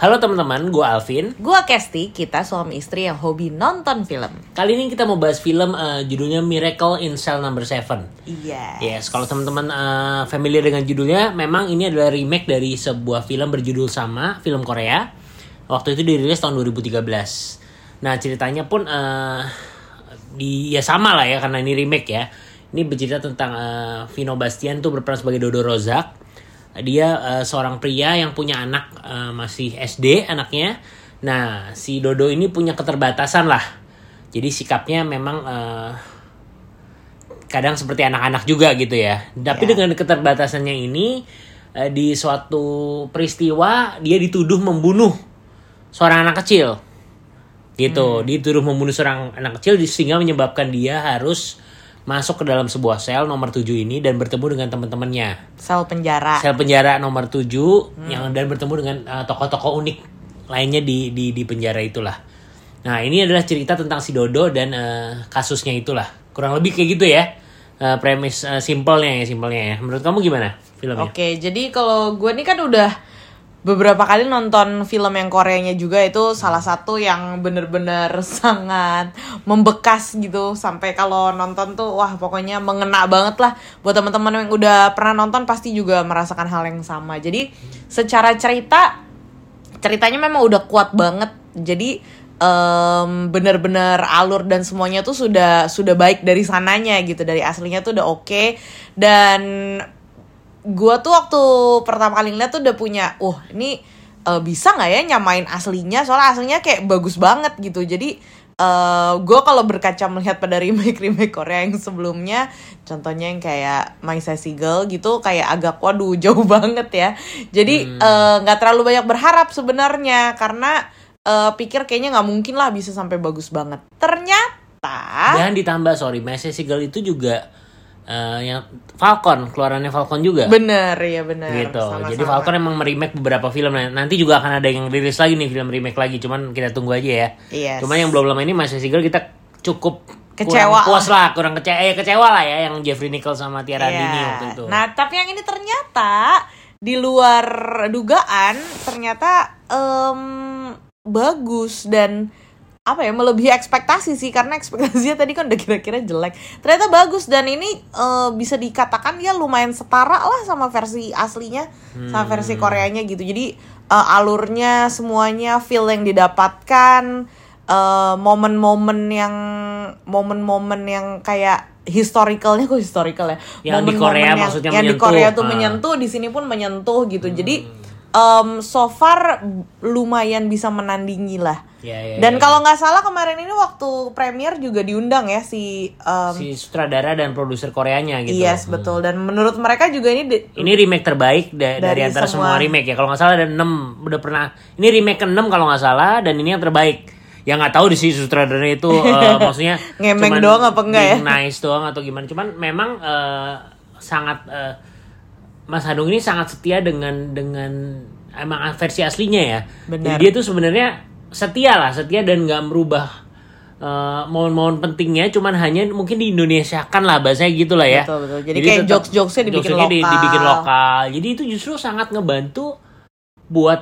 Halo teman-teman, gue Alvin. Gua Kesti, kita suami istri yang hobi nonton film. Kali ini kita mau bahas film eh, judulnya Miracle in Cell Number 7. Iya. Yes, kalau teman-teman eh, familiar dengan judulnya, memang ini adalah remake dari sebuah film berjudul sama, film Korea. Waktu itu dirilis tahun 2013. Nah, ceritanya pun eh, di ya sama lah ya karena ini remake ya. Ini bercerita tentang eh, Vino Bastian tuh berperan sebagai Dodo Rozak. Dia eh, seorang pria yang punya anak eh, masih SD anaknya. Nah, si Dodo ini punya keterbatasan lah. Jadi sikapnya memang eh, kadang seperti anak-anak juga gitu ya. Tapi Ya. dengan keterbatasannya ini eh, di suatu peristiwa dia dituduh membunuh seorang anak kecil. Gitu, dituduh membunuh seorang anak kecil sehingga menyebabkan dia harus masuk ke dalam sebuah sel nomor 7 ini dan bertemu dengan teman-temannya. Sel penjara. Sel penjara nomor 7 yang dan bertemu dengan eh, tokoh-tokoh unik lainnya di di di penjara itulah. Nah, ini adalah cerita tentang si Dodo dan eh, kasusnya itulah. Kurang lebih kayak gitu ya. Eh, premis eh, simpelnya ya, simpelnya ya. Menurut kamu gimana filmnya? Oke, jadi kalau gue nih kan udah beberapa kali nonton film yang Koreanya juga itu salah satu yang bener-bener sangat membekas gitu. Sampai kalau nonton tuh wah pokoknya mengena banget lah. Buat teman-teman yang udah pernah nonton pasti juga merasakan hal yang sama. Jadi secara cerita ceritanya memang udah kuat banget. Jadi em, bener-bener alur dan semuanya tuh sudah sudah baik dari sananya gitu. Dari aslinya tuh udah oke. Dan gua tuh waktu pertama kali ngeliat tuh udah punya wah ini eh, bisa nggak ya nyamain aslinya? Soalnya aslinya kayak bagus banget gitu. Jadi eh gue kalau berkaca melihat pada remake remake Korea yang sebelumnya contohnya yang kayak My Sassy Girl gitu kayak agak waduh jauh banget ya. Jadi eh, nggak terlalu banyak berharap sebenarnya karena eh, pikir kayaknya nggak mungkin lah bisa sampai bagus banget. Ternyata Dan ditambah sorry, Message Girl itu juga eh, yang Falcon, keluarannya Falcon juga. bener ya bener gitu. Sama-sama. Jadi Falcon emang meremake beberapa film. Nah, Nanti juga akan ada yang rilis lagi nih film remake lagi. Cuman kita tunggu aja ya. Yes. Cuman yang belum lama ini Mas Sigel kita cukup Kecewa kurang puas lah, kurang kecewa, eh, kecewa lah ya yang Jeffrey Nichols sama Tiara Iya. Dini waktu itu. Nah, tapi yang ini ternyata di luar dugaan ternyata em, bagus dan apa ya melebihi ekspektasi sih karena ekspektasinya tadi kan udah kira-kira jelek. Ternyata bagus dan ini eh, bisa dikatakan ya lumayan setara lah sama versi aslinya sama versi Koreanya gitu. Jadi eh, alurnya semuanya feel yang didapatkan eh, momen-momen yang momen-momen yang kayak historicalnya kok historical ya? Yang di Momen-momen Korea yang, maksudnya yang di menyentuh. Korea tuh Ah. menyentuh di sini pun menyentuh gitu. Jadi em, so far lumayan bisa menandingi lah Ya, ya, dan ya. kalau nggak salah kemarin ini waktu premier juga diundang ya si em, si sutradara dan produser Koreanya gitu. yes betul dan menurut mereka juga ini di- Ini remake terbaik da- dari, Dari antara semua. semua. remake ya. Kalau nggak salah ada 6 udah pernah. Ini remake ke-6 kalau nggak salah dan ini yang terbaik. Yang nggak tahu di si sutradaranya itu eh, maksudnya Ngemeng doang apa enggak ya? Nice doang atau gimana. Cuman memang eh, sangat eh, Mas Hanung ini sangat setia dengan dengan emang versi aslinya ya. Jadi Benar. dia tuh sebenarnya setia lah, setia dan nggak merubah eh, momen-momen pentingnya, cuman hanya mungkin di Indonesia kan lah bahasanya gitu lah ya. Betul, betul. Jadi kayak tetap- jokes-jokesnya dibikin jokes-nya di- lokal. dibikin lokal. Jadi itu justru sangat ngebantu buat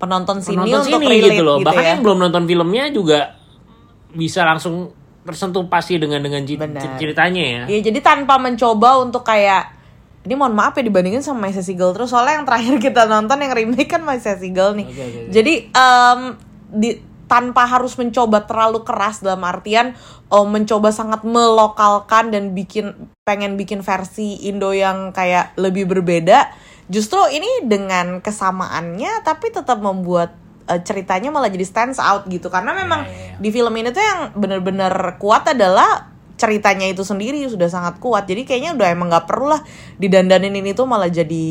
penonton sini penonton untuk sini relate gitu loh. Bahkan ya. yang belum nonton filmnya juga bisa langsung tersentuh pasti dengan dengan Benar. ceritanya ya. Iya, jadi tanpa mencoba untuk kayak ini mohon maaf ya dibandingin sama My Sassy Girl terus soalnya yang terakhir kita nonton yang remake kan My Sassy Girl nih. Oke, oke, oke. Jadi em, di tanpa harus mencoba terlalu keras dalam artian oh, mencoba sangat melokalkan dan bikin pengen bikin versi Indo yang kayak lebih berbeda. Justru ini dengan kesamaannya tapi tetap membuat eh, ceritanya malah jadi stands out gitu karena memang iya, iya. di film ini tuh yang bener-bener kuat adalah ceritanya itu sendiri sudah sangat kuat jadi kayaknya udah emang nggak perlu lah didandanin ini tuh malah jadi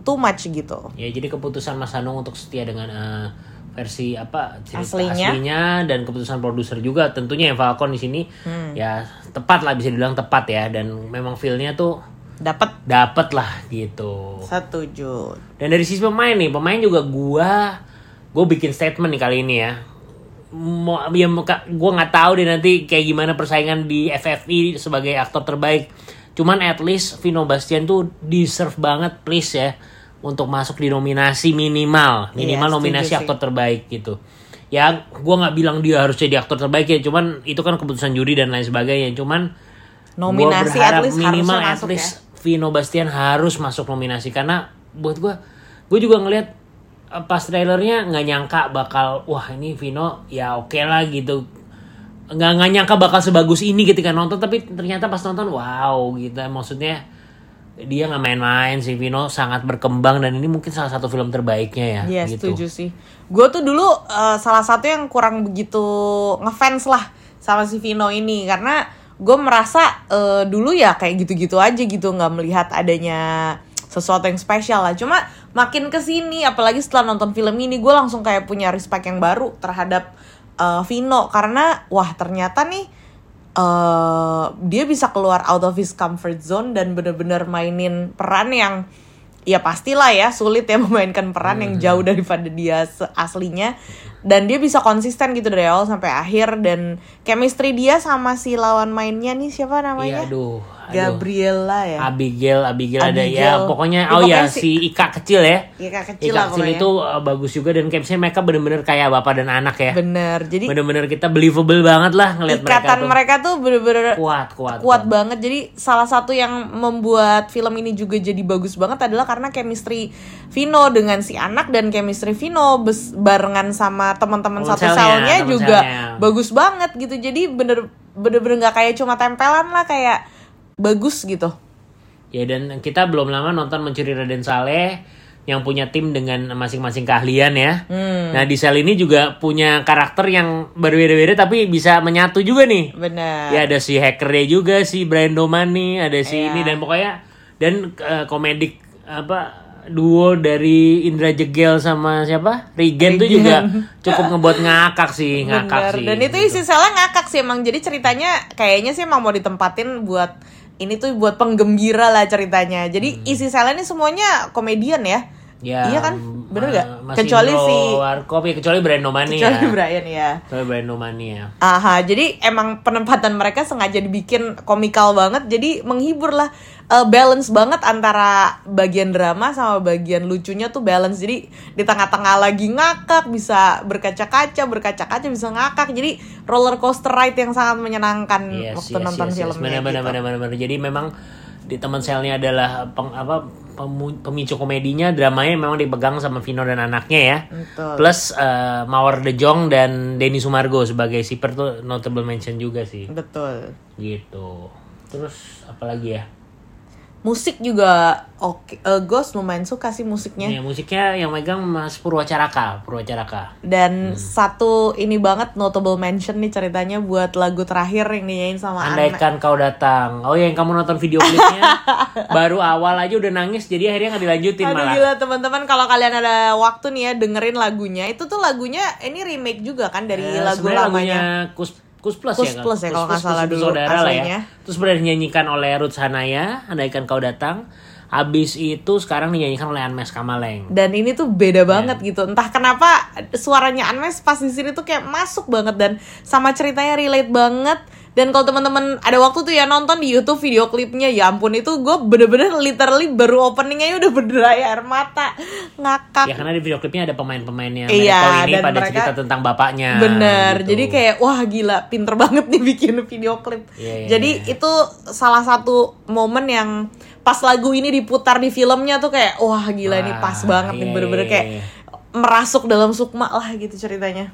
too much gitu Ya jadi keputusan Mas Hanung untuk setia dengan eh, versi apa cerita Aslinya. aslinya dan keputusan produser juga tentunya ya Falcon di sini Hmm. ya tepat lah bisa dibilang tepat ya dan memang feelnya tuh dapat dapet lah gitu. setuju Dan dari sisi pemain nih, pemain juga gua gue bikin statement nih kali ini ya. Mau ya gua nggak tahu deh nanti kayak gimana persaingan di FFI sebagai aktor terbaik. Cuman at least Vino Bastian tuh deserve banget please ya untuk masuk di nominasi minimal minimal Iya, setuju nominasi sih. aktor terbaik gitu ya gue nggak bilang dia harus jadi aktor terbaik ya cuman itu kan keputusan juri dan lain sebagainya cuman Nominasi berharap at least minimal at masuk least ya. Vino Bastian harus masuk nominasi karena buat gue gue juga ngelihat pas trailernya nggak nyangka bakal wah ini Vino ya oke lah gitu nggak nggak nyangka bakal sebagus ini ketika nonton tapi ternyata pas nonton wow gitu maksudnya dia nggak main-main sih Vino sangat berkembang dan ini mungkin salah satu film terbaiknya ya Iya gitu. setuju sih. Gue tuh dulu eh, salah satu yang kurang begitu ngefans lah sama si Vino ini karena gue merasa eh, dulu ya kayak gitu-gitu aja gitu nggak melihat adanya sesuatu yang spesial lah. Cuma makin ke sini apalagi setelah nonton film ini gue langsung kayak punya respect yang baru terhadap eh, Vino. Karena wah ternyata nih eh dia bisa keluar out of his comfort zone dan bener-bener mainin peran yang ya pastilah ya sulit ya memainkan peran yang jauh daripada dia aslinya. Dan dia bisa konsisten gitu dari awal sampai akhir. Dan chemistry dia sama si lawan mainnya nih siapa Iya namanya? Aduh, aduh. Gabriela ya Abigail, Abigail, ada Abigail. ya pokoknya Ya, oh ya pokoknya si- si Ika kecil ya. Ika kecil Ika lah kecil pokoknya. itu uh, bagus juga dan chemistry mereka bener-bener kayak bapak dan anak ya. bener jadi Bener-bener kita believable banget lah ngeliat mereka ikatan mereka tuh bener-bener kuat, kuat, kuat banget jadi salah satu yang membuat film ini juga jadi bagus banget adalah karena chemistry Vino dengan si anak dan chemistry Vino barengan sama teman-teman Teman satu selnya, juga selnya. bagus banget gitu jadi bener bener-bener nggak kayak cuma tempelan lah kayak bagus gitu Ya dan kita belum lama nonton Mencuri Raden Saleh yang punya tim dengan masing-masing keahlian ya. Hmm. Nah di sel ini juga punya karakter yang berbeda-beda tapi bisa menyatu juga nih. bener Ya ada si hackernya juga si Brian Domani, ada si Iya. ini dan pokoknya dan eh, komedik apa duo dari Indra Jegel sama siapa? Regen tuh juga cukup ngebuat ngakak sih, ngakak Bener. sih. Dan itu gitu. isi selnya ngakak sih emang. Jadi ceritanya kayaknya sih emang mau ditempatin buat ini tuh buat penggembira lah ceritanya. Jadi isi selnya ini semuanya komedian ya. Ya, iya kan? Bener eh, nggak? Mas Kecuali Indro si- Warkop ya kecuali Brian Domani Kecuali ya. Brian ya. Kecuali Brian Domani ya. Aha, jadi emang penempatan mereka sengaja dibikin komikal banget, jadi menghibur lah, Eh, balance banget antara bagian drama sama bagian lucunya tuh balance. Jadi di tengah-tengah lagi ngakak bisa berkaca-kaca, berkaca-kaca bisa ngakak. Jadi roller coaster ride yang sangat menyenangkan Yes, waktu yes, nonton yes, yes. filmnya. Benar, benar, gitu. benar, benar, benar. Jadi memang di teman selnya adalah peng, apa pemicu komedinya, dramanya memang dipegang sama Vino dan anaknya ya. Betul. Plus eh, Mawar De Jong dan Denny Sumargo sebagai siper tuh notable mention juga sih. Betul. Gitu. Terus apa lagi ya? Musik juga oke. Eh, Ghost lumayan suka sih musiknya. Nih, musiknya yang megang Mas Purwacaraka, Purwacaraka. Dan Hmm. satu ini banget notable mention nih ceritanya buat lagu terakhir yang dinyanyiin sama. Andaikan kau datang. Oh ya yang kamu nonton video klipnya baru awal aja udah nangis jadi akhirnya nggak dilanjutin Aduh malah. gila teman-teman kalau kalian ada waktu nih ya dengerin lagunya itu tuh lagunya ini remake juga kan dari Eh, lagu lamanya. lagunya Kus Kus Plus Kus ya Plus ya, kalau nggak salah dulu saudara lah ya. Terus benar dinyanyikan oleh Ruth Hanaya, andaikan kau datang. Habis itu sekarang dinyanyikan oleh Anmes Kamaleng. Dan ini tuh beda banget gitu. Entah kenapa suaranya Anmes pas di sini tuh kayak masuk banget dan sama ceritanya relate banget. Dan kalau teman-teman ada waktu tuh ya nonton di YouTube video klipnya, ya ampun itu gue bener-bener literally baru openingnya udah berderai air mata ngakak. Ya karena di video klipnya ada pemain-pemainnya Iya, ini dan pada mereka- cerita tentang bapaknya. Bener, gitu. jadi kayak wah gila, pinter banget nih bikin video klip. Iya, iya, jadi iya. itu salah satu momen yang pas lagu ini diputar di filmnya tuh kayak wah gila ini Wah, pas banget nih iya, bener-bener iya, kayak iya. merasuk dalam sukma lah gitu ceritanya.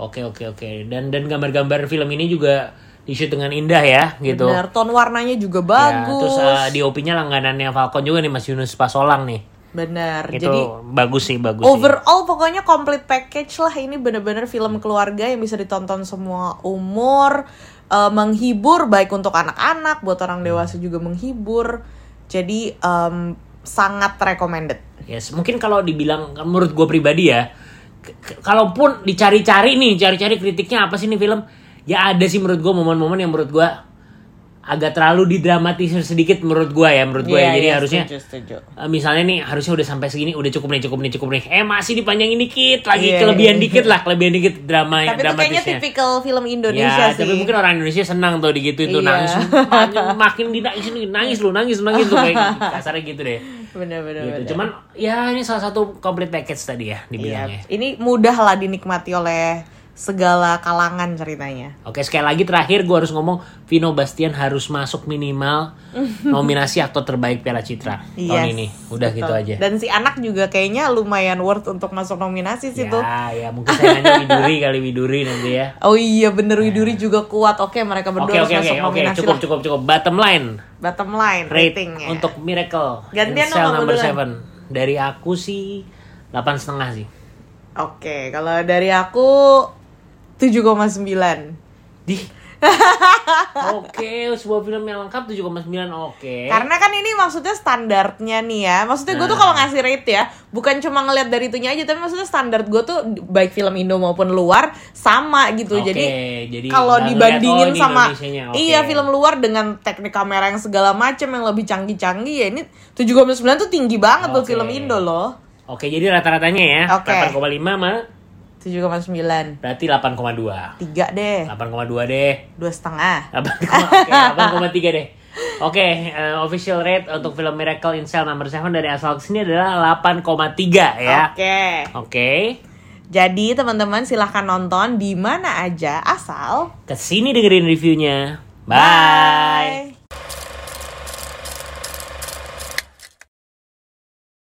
Oke oke oke. Dan dan gambar-gambar film ini juga shoot dengan indah ya gitu. Bener, ton warnanya juga Ya, bagus. terus uh, DOP-nya langganannya Falcon juga nih Mas Yunus Pasolang nih. Bener, Itu jadi bagus sih bagus sih. overall pokoknya complete package lah ini bener-bener film keluarga yang bisa ditonton semua umur, eh, menghibur baik untuk anak-anak, buat orang dewasa juga menghibur. Jadi em, sangat recommended. Yes, mungkin kalau dibilang menurut gue pribadi ya, kalaupun dicari-cari nih, cari-cari kritiknya apa sih nih film? Ya ada sih menurut gue momen-momen yang menurut gue agak terlalu didramatisir sedikit menurut gua ya menurut gua Iya, ya jadi iya, harusnya setuju, setuju. eh, misalnya nih harusnya udah sampai segini udah cukup nih cukup nih cukup nih eh masih dipanjangin dikit lagi Iya, kelebihan iya. dikit lah kelebihan dikit drama Tapi itu kayaknya dramatisnya tipikal film Indonesia ya, sih. tapi mungkin orang Indonesia senang tuh digituin tuh Iya. nangis makin, makin nangis lu nangis lu nangis lu kayak gitu. kasarnya gitu deh Bener bener gitu. bener. cuman ya ini salah satu complete package tadi ya dibilangnya Iya. Ini mudah lah dinikmati oleh segala kalangan ceritanya. Oke sekali lagi terakhir gue harus ngomong Vino Bastian harus masuk minimal nominasi aktor terbaik Piala Citra tahun Yes, ini. Udah gitu betul. aja. Dan si anak juga kayaknya lumayan worth untuk masuk nominasi sih tuh. Ya, ya mungkin saingannya Widuri kali Widuri nanti ya. Oh iya bener Widuri juga kuat. Oke mereka berdua Oke harus oke oke masuk oke nominasi cukup lah. cukup cukup. Bottom line Bottom line rate ratingnya. untuk Miracle Gantian dong, number. 7 dari aku sih delapan setengah sih. Oke kalau dari aku 7,9 Di. oke, sebuah film yang lengkap 7,9 oke. Karena kan ini maksudnya standarnya nih ya Maksudnya gue tuh Nah. kalau ngasih rate ya Bukan cuma ngeliat dari itunya aja Tapi maksudnya standar gue tuh Baik film Indo maupun luar Sama gitu Oke, Jadi jadi kalau dibandingin oh, sama oke. Iya film luar dengan teknik kamera yang segala macam Yang lebih canggih-canggih ya Ini 7,9 tuh tinggi banget tuh Oke. film Indo loh Oke, jadi rata-ratanya ya Oke. 8,5 mah 7,9 berarti 8,2. 3 deh 8,2 deh. dua setengah 8, Oke, 8,3 deh. Oke, eh, official rate untuk film Miracle in Cell number 7 dari asal ke sini adalah 8,3 ya. Oke Oke. Jadi teman-teman silahkan nonton di mana aja asal Ke sini dengerin reviewnya. Bye.